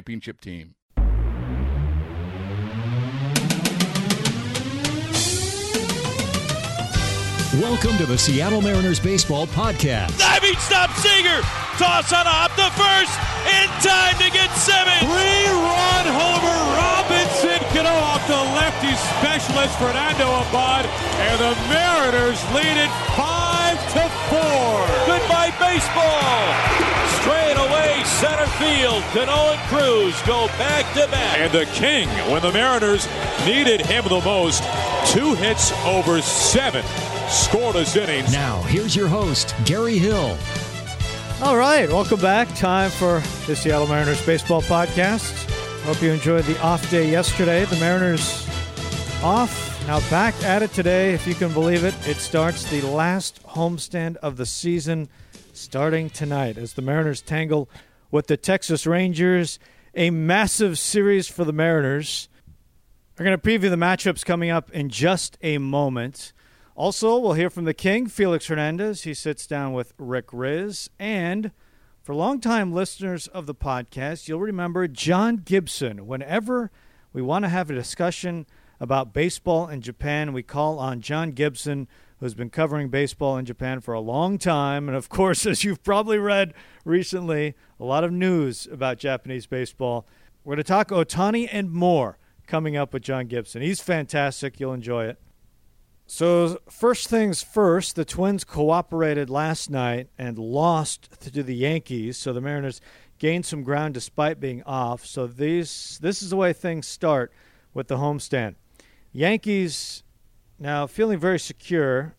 championship team. Welcome to the Seattle Mariners Baseball Podcast. Diving stop Seager. Toss on off the first. In time to get Simmons. Three-run homer. Robinson Cano off the lefty specialist Fernando Abad. And the Mariners lead it 5 to 4. Goodbye baseball. Straight away center field. Cano and Cruz go back to back. And the king, when the Mariners needed him the most, two hits over seven scoreless innings. Now, here's your host, Gary Hill. All right, welcome back. Time for the Seattle Mariners Baseball Podcast. Hope you enjoyed the off day yesterday. The Mariners off, now back at it today, if you can believe it. It starts the last homestand of the season starting tonight as the Mariners tangle with the Texas Rangers. A massive series for the Mariners. We're going to preview the matchups coming up in just a moment. Also, we'll hear from the King, Felix Hernandez. He sits down with Rick Rizzs. And for longtime listeners of the podcast, you'll remember John Gibson. Whenever we want to have a discussion about baseball in Japan, we call on John Gibson, who's been covering baseball in Japan for a long time. And of course, as you've probably read recently, a lot of news about Japanese baseball. We're going to talk Otani and more coming up with John Gibson. He's fantastic. You'll enjoy it. So, first things first, the Twins cooperated last night and lost to the Yankees. So, the Mariners gained some ground despite being off. So, these, this is the way things start with the homestand. Yankees now feeling very secure,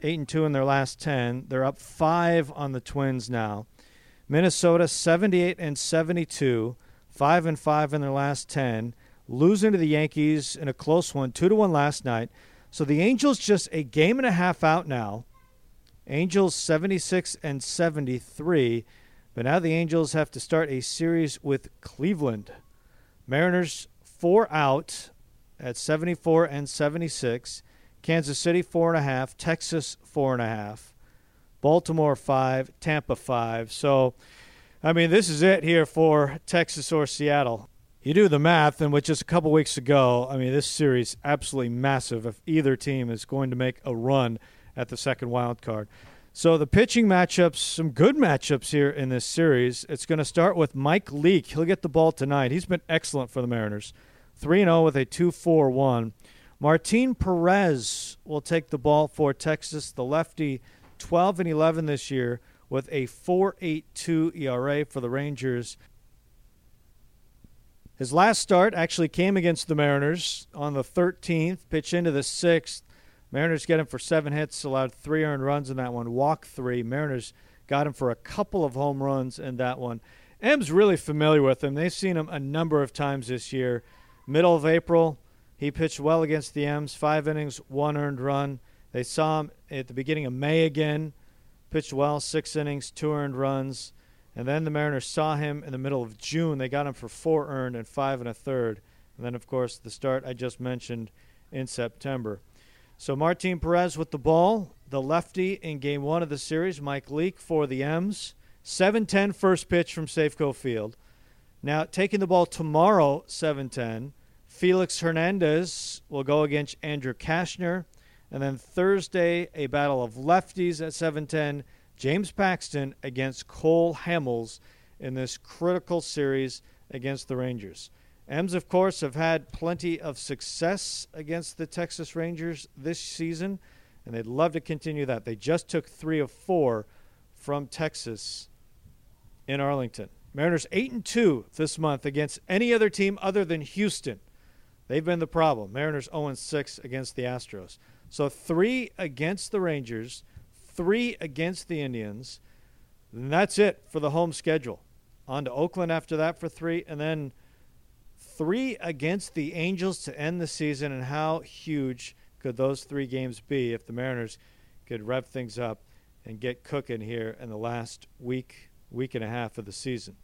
8 and 2 in their last 10. They're up 5 on the Twins now. Minnesota 78 and 72, 5 and 5 in their last 10, losing to the Yankees in a close one, 2 to 1 last night. So the Angels just a game and a half out now. Angels 76 and 73. But now the Angels have to start a series with Cleveland. Mariners four out at 74 and 76. Kansas City four and a half. Texas four and a half. Baltimore five. Tampa five. So, I mean, this is it here for Texas or Seattle you do the math, and with just a couple weeks ago, I mean, this series absolutely massive if either team is going to make a run at the second wild card. So the pitching matchups, some good matchups here in this series. It's going to start with Mike Leake. He'll get the ball tonight. He's been excellent for the Mariners. 3 0 with a 2 4 1. Martin Perez will take the ball for Texas. The lefty, 12 and 11 this year with a 4.82 ERA for the Rangers. His last start actually came against the Mariners on the 13th, pitch into the 6th. Mariners get him for seven hits, allowed three earned runs in that one, walk three. Mariners got him for a couple of home runs in that one. M's really familiar with him. They've seen him a number of times this year. Middle of April, he pitched well against the M's, five innings, one earned run. They saw him at the beginning of May again, pitched well, six innings, two earned runs. And then the Mariners saw him in the middle of June. They got him for four earned and five and a third. And then, of course, the start I just mentioned in September. So Martin Perez with the ball, the lefty in game one of the series, Mike Leake for the M's. 7-10 first pitch from Safeco Field. Now, taking the ball tomorrow, 7-10, Felix Hernandez will go against Andrew Cashner, And then Thursday, a battle of lefties at 7-10, James Paxton against Cole Hamels in this critical series against the Rangers. M's, of course, have had plenty of success against the Texas Rangers this season, and they'd love to continue that. They just took three of four from Texas in Arlington. Mariners 8 and 2 this month against any other team other than Houston. They've been the problem. Mariners 0 and 6 against the Astros. So three against the Rangers, three against the Indians. And that's it for the home schedule. On to Oakland after that for three, and then three against the Angels to end the season. And how huge could those three games be if the Mariners could rev things up and get cooking here in the last week, week and a half of the season?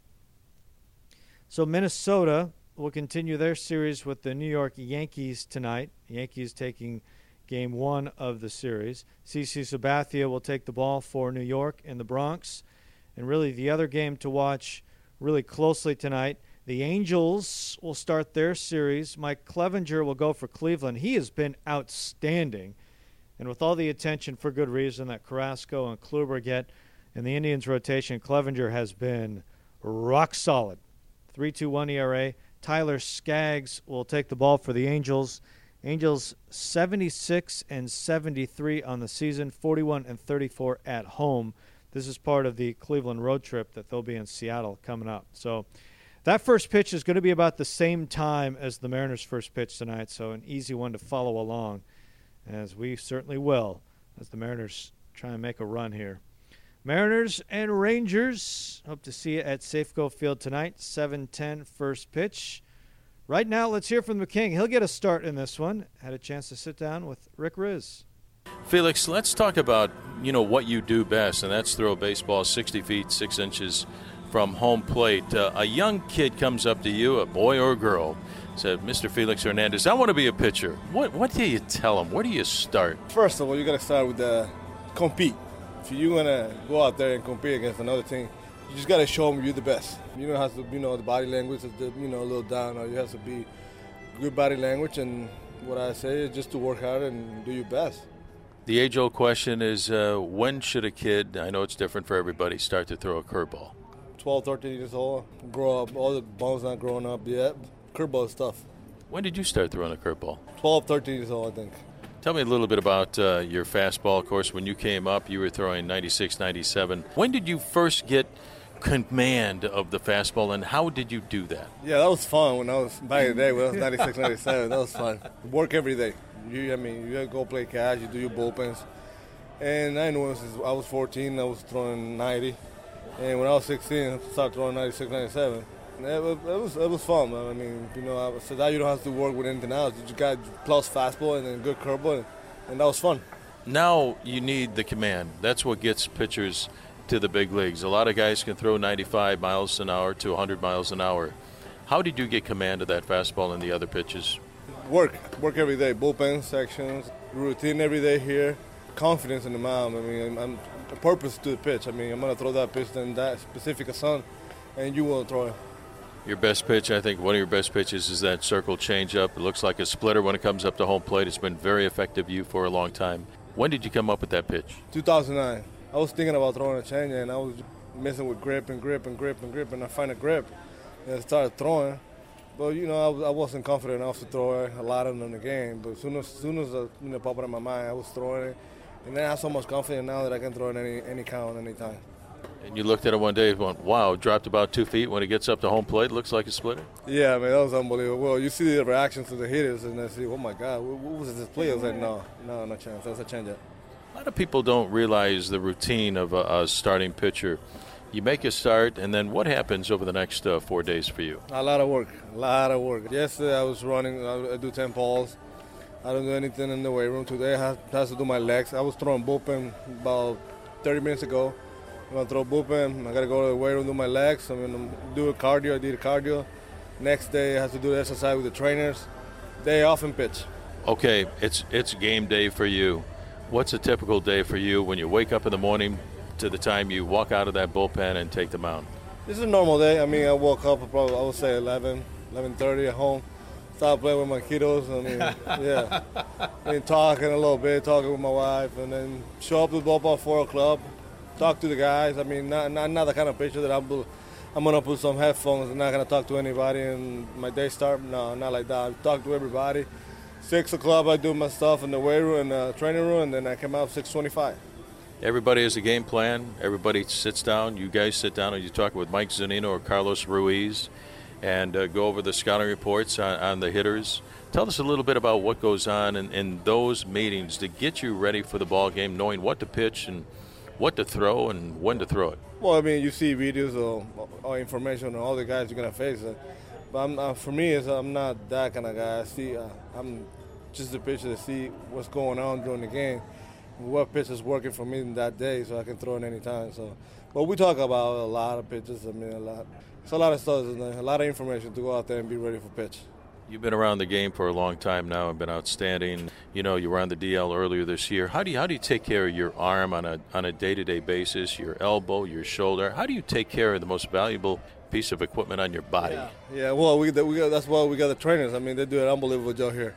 So Minnesota will continue their series with the New York Yankees tonight. Yankees taking game one of the series. CC Sabathia will take the ball for New York in the Bronx. And really, the other game to watch really closely tonight. The Angels will start their series. Mike Clevinger will go for Cleveland. He has been outstanding. And with all the attention for good reason that Carrasco and Kluber get in the Indians rotation, Clevinger has been rock solid. 3.21 ERA. Tyler Skaggs will take the ball for the Angels. Angels 76 and 73 on the season, 41 and 34 at home. This is part of the Cleveland road trip that they'll be in Seattle coming up. So that first pitch is going to be about the same time as the Mariners' first pitch tonight, so an easy one to follow along, as we certainly will, as the Mariners try and make a run here. Mariners and Rangers. Hope to see you at Safeco Field tonight. 7:10 first pitch. Right now, let's hear from the King. He'll get a start in this one. Had a chance to sit down with Rick Rizzs. Felix, let's talk about you know what you do best, and that's throw a baseball 60 feet 6 inches from home plate. Uh, a young kid comes up to you, a boy or a girl, said, "Mr. Felix Hernandez, I want to be a pitcher." What what do you tell him? Where do you start? First of all, you got to start with the compete if you want to go out there and compete against another team, you just got to show them you're the best. You don't have to, you know, the body language is, the, you know, a little down, or you have to be good body language. And what I say is just to work hard and do your best. The age old question is uh, when should a kid, I know it's different for everybody, start to throw a curveball? 12, 13 years old, grow up, all the bones not growing up yet. Curveball is tough. When did you start throwing a curveball? 12, 13 years old, I think. Tell me a little bit about uh, your fastball. Of course, when you came up, you were throwing 96, 97. When did you first get command of the fastball, and how did you do that? Yeah, that was fun when I was back in the day when I was 96, 97. That was fun. Work every day. You, I mean, you go play catch, you do your bullpens. And I knew since I was 14, I was throwing 90. And when I was 16, I started throwing 96, 97. It was, it was, it was fun, man. I mean, you know, so that you don't have to work with anything else. You just got plus fastball and then good curveball, and, and that was fun. Now you need the command. That's what gets pitchers to the big leagues. A lot of guys can throw 95 miles an hour to 100 miles an hour. How did you get command of that fastball and the other pitches? Work, work every day, bullpen sections, routine every day here, confidence in the mound. I mean, I'm, a purpose to the pitch. I mean, I'm gonna throw that pitch in that specific sun, and you will throw it. Your best pitch, I think one of your best pitches is that circle changeup. It looks like a splitter when it comes up to home plate. It's been very effective you for a long time. When did you come up with that pitch? 2009. I was thinking about throwing a change and I was messing with grip and grip and grip and grip and I find a grip and I started throwing. But you know, I, wasn't confident enough to throw a lot of them in the game. But as soon as, soon as uh, you know, popped in my mind, I was throwing it, and then I have so much confidence now that I can throw it any any count, any time. And you looked at it one day and went, wow, dropped about two feet. When it gets up to home plate, looks like a splitter. Yeah, man, that was unbelievable. Well, you see the reactions of the hitters and they say, oh my God, what, what was this play? I was like, no, no, no chance. That's a changeup. A lot of people don't realize the routine of a, a, starting pitcher. You make a start, and then what happens over the next uh, four days for you? A lot of work, a lot of work. Yesterday I was running, I do 10 balls. I don't do anything in the weight room. Today I have, have to do my legs. I was throwing bullpen about 30 minutes ago. I'm gonna throw bullpen. I gotta go to the weight room, do my legs. I'm gonna do a cardio. I did cardio. Next day, I have to do the exercise with the trainers. Day off and pitch. Okay, it's it's game day for you. What's a typical day for you when you wake up in the morning to the time you walk out of that bullpen and take the mound? This is a normal day. I mean, I woke up probably I would say 11, 11:30 at home. Start playing with my kiddos. I mean, yeah. I mean, talking a little bit, talking with my wife, and then show up to the ballpark four o'clock talk to the guys. I mean, not not, not the kind of pitcher that I'm. I'm gonna put some headphones and not gonna talk to anybody and my day start. No, not like that. I talk to everybody. Six o'clock, I do my stuff in the weight room and the training room, and then I come out six twenty-five. Everybody has a game plan. Everybody sits down. You guys sit down and you talk with Mike Zunino or Carlos Ruiz, and uh, go over the scouting reports on, on, the hitters. Tell us a little bit about what goes on in, in those meetings to get you ready for the ball game, knowing what to pitch and what to throw and when to throw it. Well, I mean, you see videos of all information on all the guys you're gonna face. But uh, for me, I'm not that kind of guy. I see, uh, I'm just a pitcher to see what's going on during the game what pitch is working for me that day, so I can throw it anytime. So, but we talk about a lot of pitches. I mean, a lot. It's a lot of stuff, a lot of information to go out there and be ready for pitch. You've been around the game for a long time now and been outstanding. You know, you were on the DL earlier this year. How do you how do you take care of your arm on a on a day to day basis? Your elbow, your shoulder. How do you take care of the most valuable piece of equipment on your body? Yeah, yeah well, we, we got, that's why we got the trainers. I mean, they do an unbelievable job here.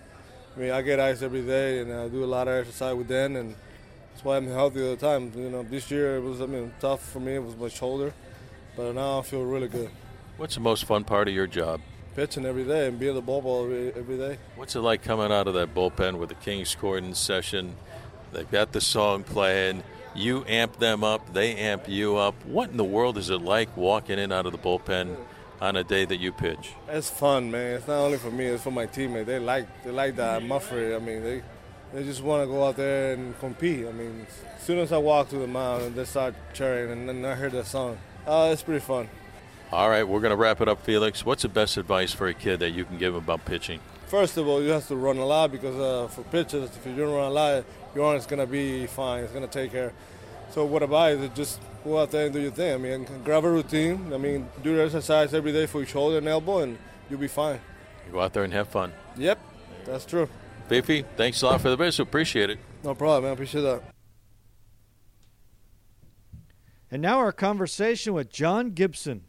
I mean, I get ice every day and I do a lot of exercise with them and that's why I'm healthy all the time. You know, this year it was I mean tough for me. It was my shoulder, but now I feel really good. What's the most fun part of your job? Pitching every day and being the ball every, every day. What's it like coming out of that bullpen with the King's Court in session? They've got the song playing. You amp them up. They amp you up. What in the world is it like walking in out of the bullpen on a day that you pitch? It's fun, man. It's not only for me; it's for my teammates. They like they like that atmosphere. I mean, they they just want to go out there and compete. I mean, as soon as I walk to the mound and they start cheering, and then I hear that song, uh, it's pretty fun. All right, we're going to wrap it up, Felix. What's the best advice for a kid that you can give about pitching? First of all, you have to run a lot because uh, for pitchers, if you don't run a lot, your arm is going to be fine. It's going to take care. So what about it? Just go out there and do your thing. I mean, grab a routine. I mean, do the exercise every day for your shoulder and elbow, and you'll be fine. You go out there and have fun. Yep, that's true. Fifi, thanks a lot for the visit. Appreciate it. No problem, man. Appreciate that. And now our conversation with John Gibson.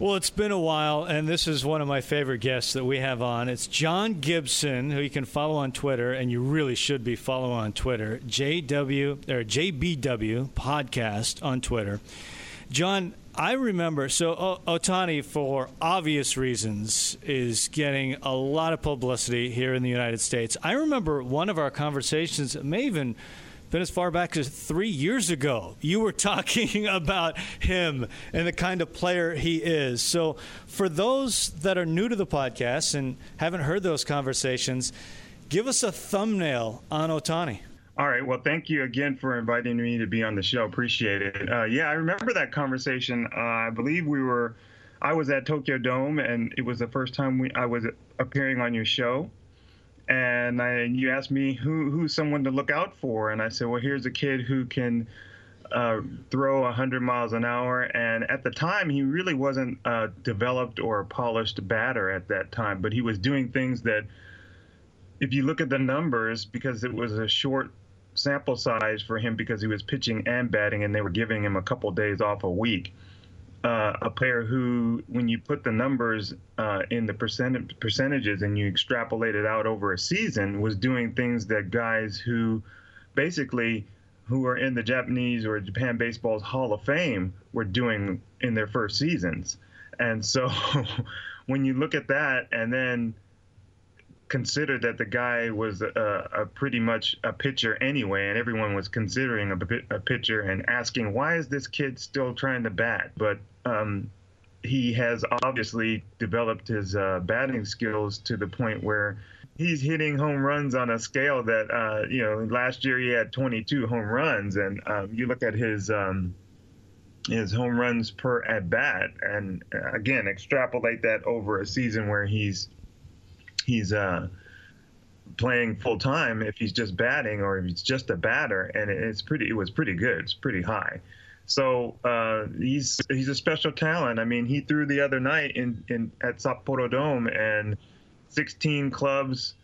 Well, it's been a while, and this is one of my favorite guests that we have on. It's John Gibson, who you can follow on Twitter, and you really should be following on Twitter. JW or JBW podcast on Twitter. John, I remember. So Otani, for obvious reasons, is getting a lot of publicity here in the United States. I remember one of our conversations, may even been as far back as three years ago. You were talking about him and the kind of player he is. So, for those that are new to the podcast and haven't heard those conversations, give us a thumbnail on Otani. All right. Well, thank you again for inviting me to be on the show. Appreciate it. Uh, yeah, I remember that conversation. Uh, I believe we were, I was at Tokyo Dome, and it was the first time we I was appearing on your show. And I, you asked me who who's someone to look out for, and I said, well, here's a kid who can uh, throw 100 miles an hour. And at the time, he really wasn't a developed or polished batter at that time, but he was doing things that, if you look at the numbers, because it was a short sample size for him because he was pitching and batting, and they were giving him a couple days off a week. Uh, a player who, when you put the numbers uh, in the percent percentages and you extrapolate it out over a season, was doing things that guys who basically who are in the Japanese or Japan Baseball's Hall of Fame were doing in their first seasons. And so when you look at that and then considered that the guy was a, a, pretty much a pitcher anyway, and everyone was considering a, a, pitcher and asking, why is this kid still trying to bat? But um, he has obviously developed his uh, batting skills to the point where he's hitting home runs on a scale that, uh, you know, last year he had 22 home runs, and um, you look at his. Um, his home runs per at bat, and uh, again, extrapolate that over a season where he's he's uh, playing full time if he's just batting or if he's just a batter, and it's pretty. It was pretty good. It's pretty high. So uh, he's he's a special talent. I mean, he threw the other night in, in at Sapporo Dome, and 16 clubs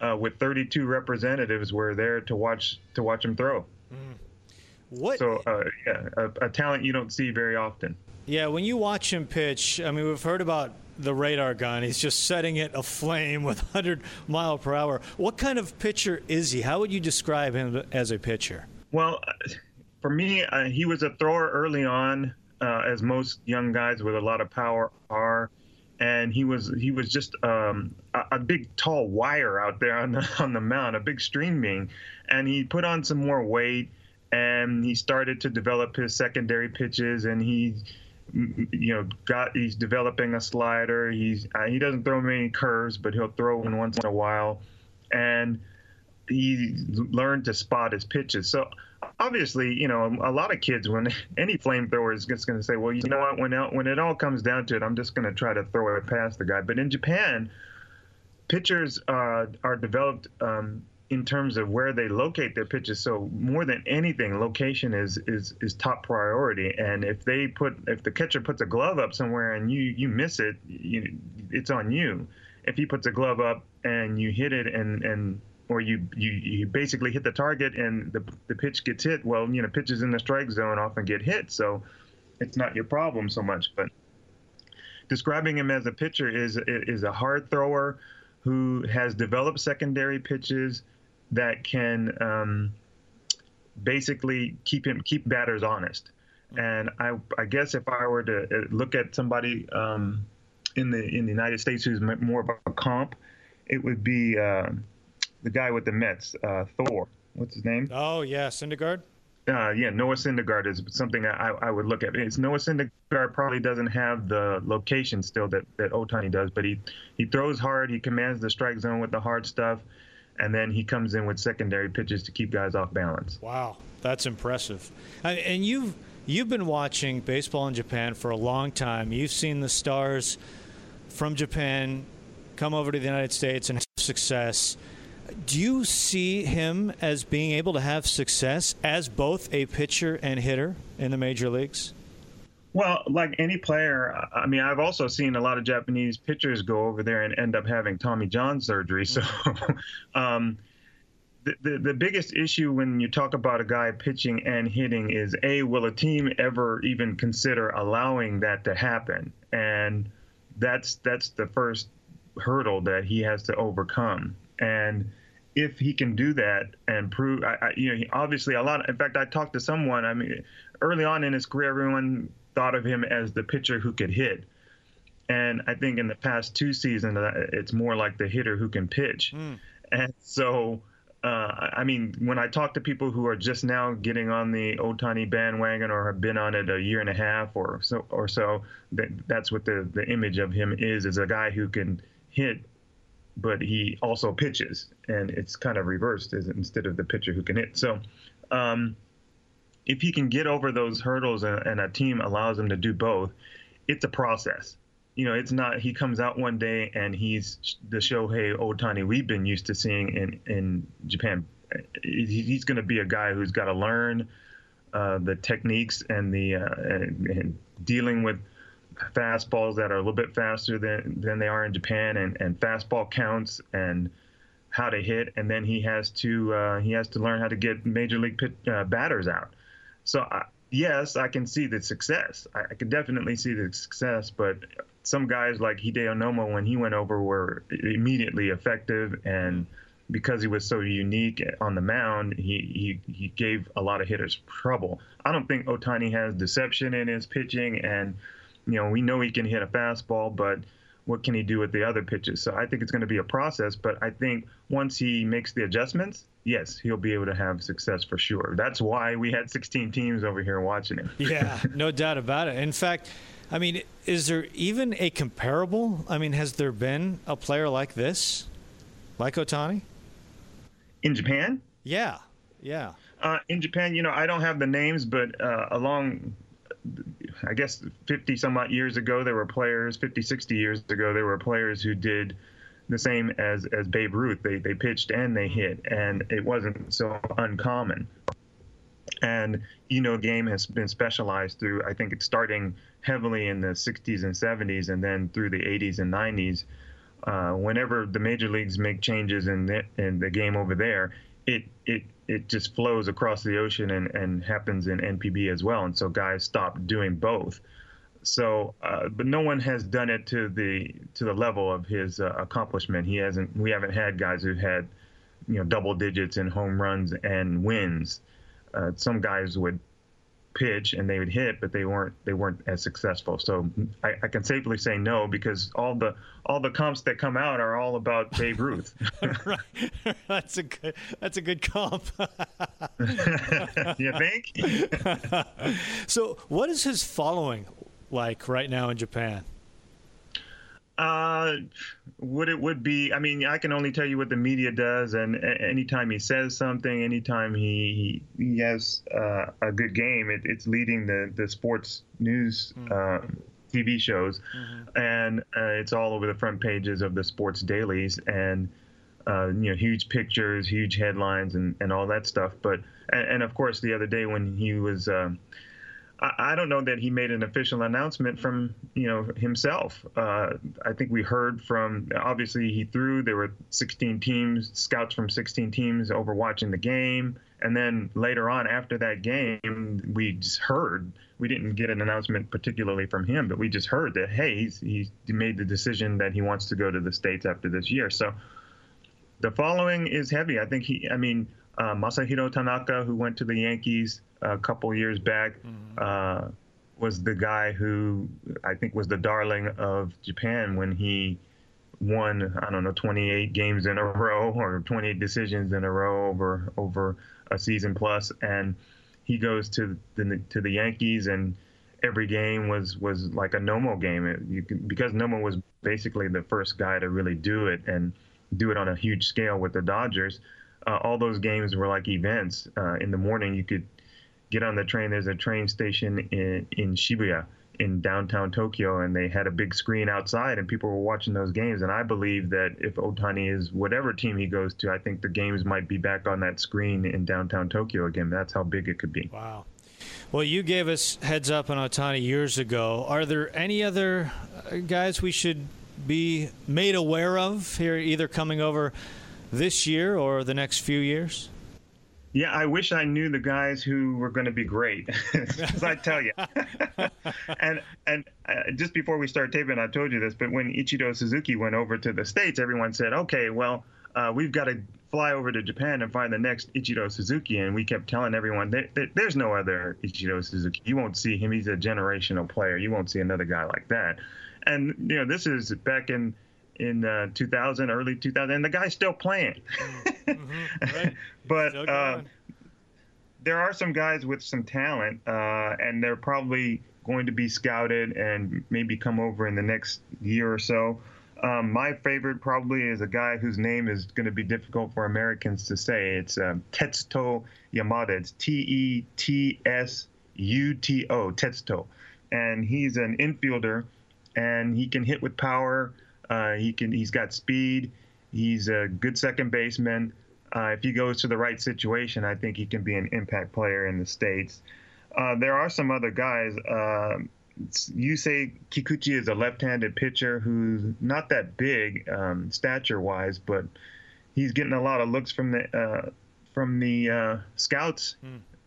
uh, with 32 representatives were there to watch to watch him throw. Mm. What? So uh, yeah, a, a talent you don't see very often. Yeah, when you watch him pitch, I mean, we've heard about the radar gun. He's just setting it aflame with 100 mile per hour. What kind of pitcher is he? How would you describe him as a pitcher? Well, for me, uh, he was a thrower early on, uh, as most young guys with a lot of power are, and he was he was just um, a, a, big tall wire out there on the on the mound, a big string being, and he put on some more weight, and he started to develop his secondary pitches, and he you know, got he's developing a slider. He's uh, he doesn't throw many curves, but he'll throw one once in a while, and he learned to spot his pitches. So obviously, you know, a lot of kids when any flamethrower is just going to say, well, you know what, when it, when it all comes down to it, I'm just going to try to throw it past the guy. But in Japan, pitchers uh, are developed um, in terms of where they locate their pitches. So more than anything, location is is is top priority. And if they put if the catcher puts a glove up somewhere and you you miss it, you, it's on you. If he puts a glove up and you hit it and and or you, you you basically hit the target and the the pitch gets hit, well, you know, pitches in the strike zone often get hit, so it's not your problem so much. But describing him as a pitcher is is a hard thrower who has developed secondary pitches that can um, basically keep him keep batters honest. And I, I guess if I were to uh, look at somebody um, in the in the United States who's more of a comp, it would be uh, the guy with the Mets, uh, Thor. What's his name? Oh yeah, Syndergaard. Uh, yeah, Noah Syndergaard is something I, I would look at. It's Noah Syndergaard probably doesn't have the location still that, that Ohtani does, but he, he throws hard. He commands the strike zone with the hard stuff and then he comes in with secondary pitches to keep guys off balance. Wow, that's impressive. And you've you've been watching baseball in Japan for a long time. You've seen the stars from Japan come over to the United States and have success. Do you see him as being able to have success as both a pitcher and hitter in the major leagues? Well, like any player, I mean, I've also seen a lot of Japanese pitchers go over there and end up having Tommy John surgery. So, um, the, the, the biggest issue when you talk about a guy pitching and hitting is a will a team ever even consider allowing that to happen? And that's that's the first hurdle that he has to overcome. And if he can do that and prove, I, I, you know, obviously a lot. In fact, I talked to someone. I mean, early on in his career, everyone thought of him as the pitcher who could hit. And I think in the past two seasons, uh, it's more like the hitter who can pitch. Mm. And so, uh, I mean, when I talk to people who are just now getting on the Otani bandwagon or have been on it a year and a half or so, or so, that, that's what the, the image of him is: is a guy who can hit, but he also pitches, and it's kind of reversed is instead of the pitcher who can hit. So, um, if he can get over those hurdles and, and, a team allows him to do both, it's a process. You know, it's not he comes out one day and he's the Shohei Ohtani we've been used to seeing in in Japan. He's going to be a guy who's got to learn uh, the techniques and the uh, and, and dealing with fastballs that are a little bit faster than than they are in Japan and and fastball counts and how to hit and then he has to uh, he has to learn how to get major league pit, uh, batters out so I, yes, I can see the success. I, I, can definitely see the success, but some guys like Hideo Nomo, when he went over, were immediately effective, and because he was so unique on the mound, he he, he gave a lot of hitters trouble. I don't think Otani has deception in his pitching, and you know we know he can hit a fastball, but what can he do with the other pitches? So I think it's going to be a process, but I think once he makes the adjustments, yes, he'll be able to have success for sure. That's why we had 16 teams over here watching him. yeah, no doubt about it. In fact, I mean, is there even a comparable? I mean, has there been a player like this, like Otani? In Japan? Yeah, yeah. Uh, in Japan, you know, I don't have the names, but uh, along I guess 50 some odd years ago, there were players, 50, 60 years ago, there were players who did the same as, as Babe Ruth. They, they pitched and they hit, and it wasn't so uncommon. And, you know, game has been specialized through, I think it's starting heavily in the 60s and 70s and then through the 80s and 90s. Uh, whenever the major leagues make changes in the, in the game over there, it, it it just flows across the ocean and, and happens in NPB as well. And so guys stop doing both. So, uh, but no one has done it to the to the level of his uh, accomplishment. He hasn't. We haven't had guys who had, you know, double digits in home runs and wins. Uh, some guys would pitch and they would hit, but they weren't they weren't as successful. So I, I, can safely say no because all the all the comps that come out are all about Babe Ruth. right, that's a good that's a good comp. you think? so, what is his following like right now in Japan? Uh, what it would be, I mean, I can only tell you what the media does, and anytime he says something, anytime he he, has uh, a good game, it, it's leading the the sports news. Mm-hmm. Uh, TV shows, mm-hmm. and uh, it's all over the front pages of the sports dailies, and uh, you know, huge pictures, huge headlines, and, and all that stuff. But and, and of course, the other day when he was um, I, don't know that he made an official announcement from you know himself. Uh, I think we heard from obviously he threw. There were 16 teams, scouts from 16 teams over watching the game, and then later on after that game, we just heard. We didn't get an announcement particularly from him, but we just heard that hey, he's he made the decision that he wants to go to the states after this year. So the following is heavy. I think he. I mean, uh, Masahiro Tanaka, who went to the Yankees a couple years back, mm-hmm. uh, was the guy who I think was the darling of Japan when he won I don't know 28 games in a row or 28 decisions in a row over over a season plus, and he goes to the to the Yankees and every game was was like a Nomo game it, because Nomo was basically the first guy to really do it and do it on a huge scale with the Dodgers. Uh, all those games were like events. Uh, in the morning, you could get on the train. There's a train station in, in Shibuya in downtown Tokyo, and they had a big screen outside, and people were watching those games. And I believe that if Otani is whatever team he goes to, I think the games might be back on that screen in downtown Tokyo again. That's how big it could be. Wow. Well, you gave us heads up on Otani years ago. Are there any other uh, guys we should be made aware of here, either coming over this year or the next few years? Yeah, I wish I knew the guys who were going to be great, because I tell you. and and uh, just before we start taping, I told you this, but when Ichiro Suzuki went over to the states, everyone said, "Okay, well, uh, we've got to fly over to Japan and find the next Ichiro Suzuki." And we kept telling everyone, there, "There's no other Ichiro Suzuki. You won't see him. He's a generational player. You won't see another guy like that." And you know, this is back in in uh, 2000, early 2000, and the guy's still playing. Mm-hmm, right. but uh, there are some guys with some talent, uh, and they're probably going to be scouted and maybe come over in the next year or so. Um, my favorite probably is a guy whose name is going to be difficult for Americans to say. It's um, Tetsuto Yamada. It's T E T S U T O, Tetsuto. And he's an infielder, and he can hit with power. Uh, he can. He's got speed. He's a good second baseman. Uh, if he goes to the right situation, I think he can be an impact player in the states. Uh, there are some other guys. Uh, say Kikuchi is a left-handed pitcher who's not that big um, stature-wise, but he's getting a lot of looks from the uh, from the uh, scouts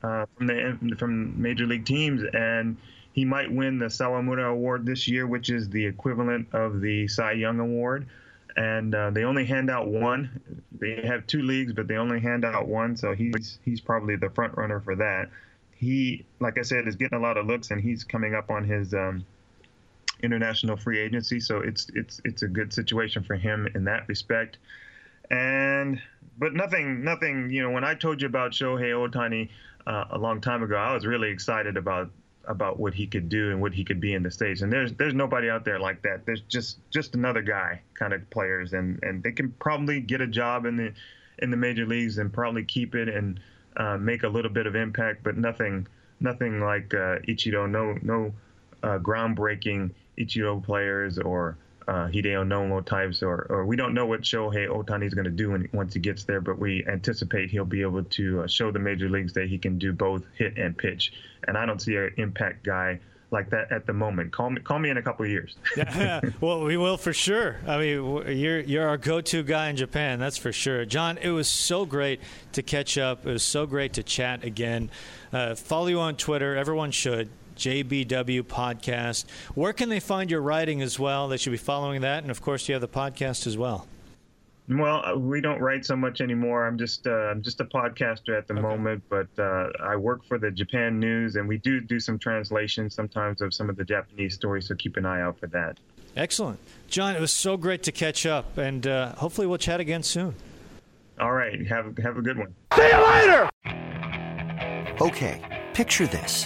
uh, from the from major league teams, and he might win the Sawamura Award this year, which is the equivalent of the Cy Young Award. And uh, they only hand out one. They have two leagues, but they only hand out one, so he's he's probably the front runner for that. He, like I said, is getting a lot of looks, and he's coming up on his um, international free agency, so it's it's it's a good situation for him in that respect. And but nothing, nothing. You know, when I told you about Shohei Ohtani uh, a long time ago, I was really excited about about what he could do and what he could be in the states. And there's there's nobody out there like that. There's just just another guy kind of players, and and they can probably get a job in the in the major leagues and probably keep it and uh, make a little bit of impact, but nothing nothing like uh, Ichiro. No no uh, groundbreaking Ichiro players or uh, Hideo Nomo types, or, or we don't know what Shohei Otani is going to do when, once he gets there, but we anticipate he'll be able to uh, show the major leagues that he can do both hit and pitch. And I don't see an impact guy like that at the moment. Call me, call me in a couple of years. yeah, well, we will for sure. I mean, you're you're our go-to guy in Japan, that's for sure. John, it was so great to catch up. It was so great to chat again. Uh, follow you on Twitter. Everyone should. JBW podcast. Where can they find your writing as well? They should be following that. And of course, you have the podcast as well. Well, uh, we don't write so much anymore. I'm just uh, I'm just a podcaster at the okay. moment, but uh, I work for the Japan News, and we do do some translations sometimes of some of the Japanese stories. So keep an eye out for that. Excellent, John. It was so great to catch up, and uh, hopefully we'll chat again soon. All right, have have a good one. See you later. Okay, picture this: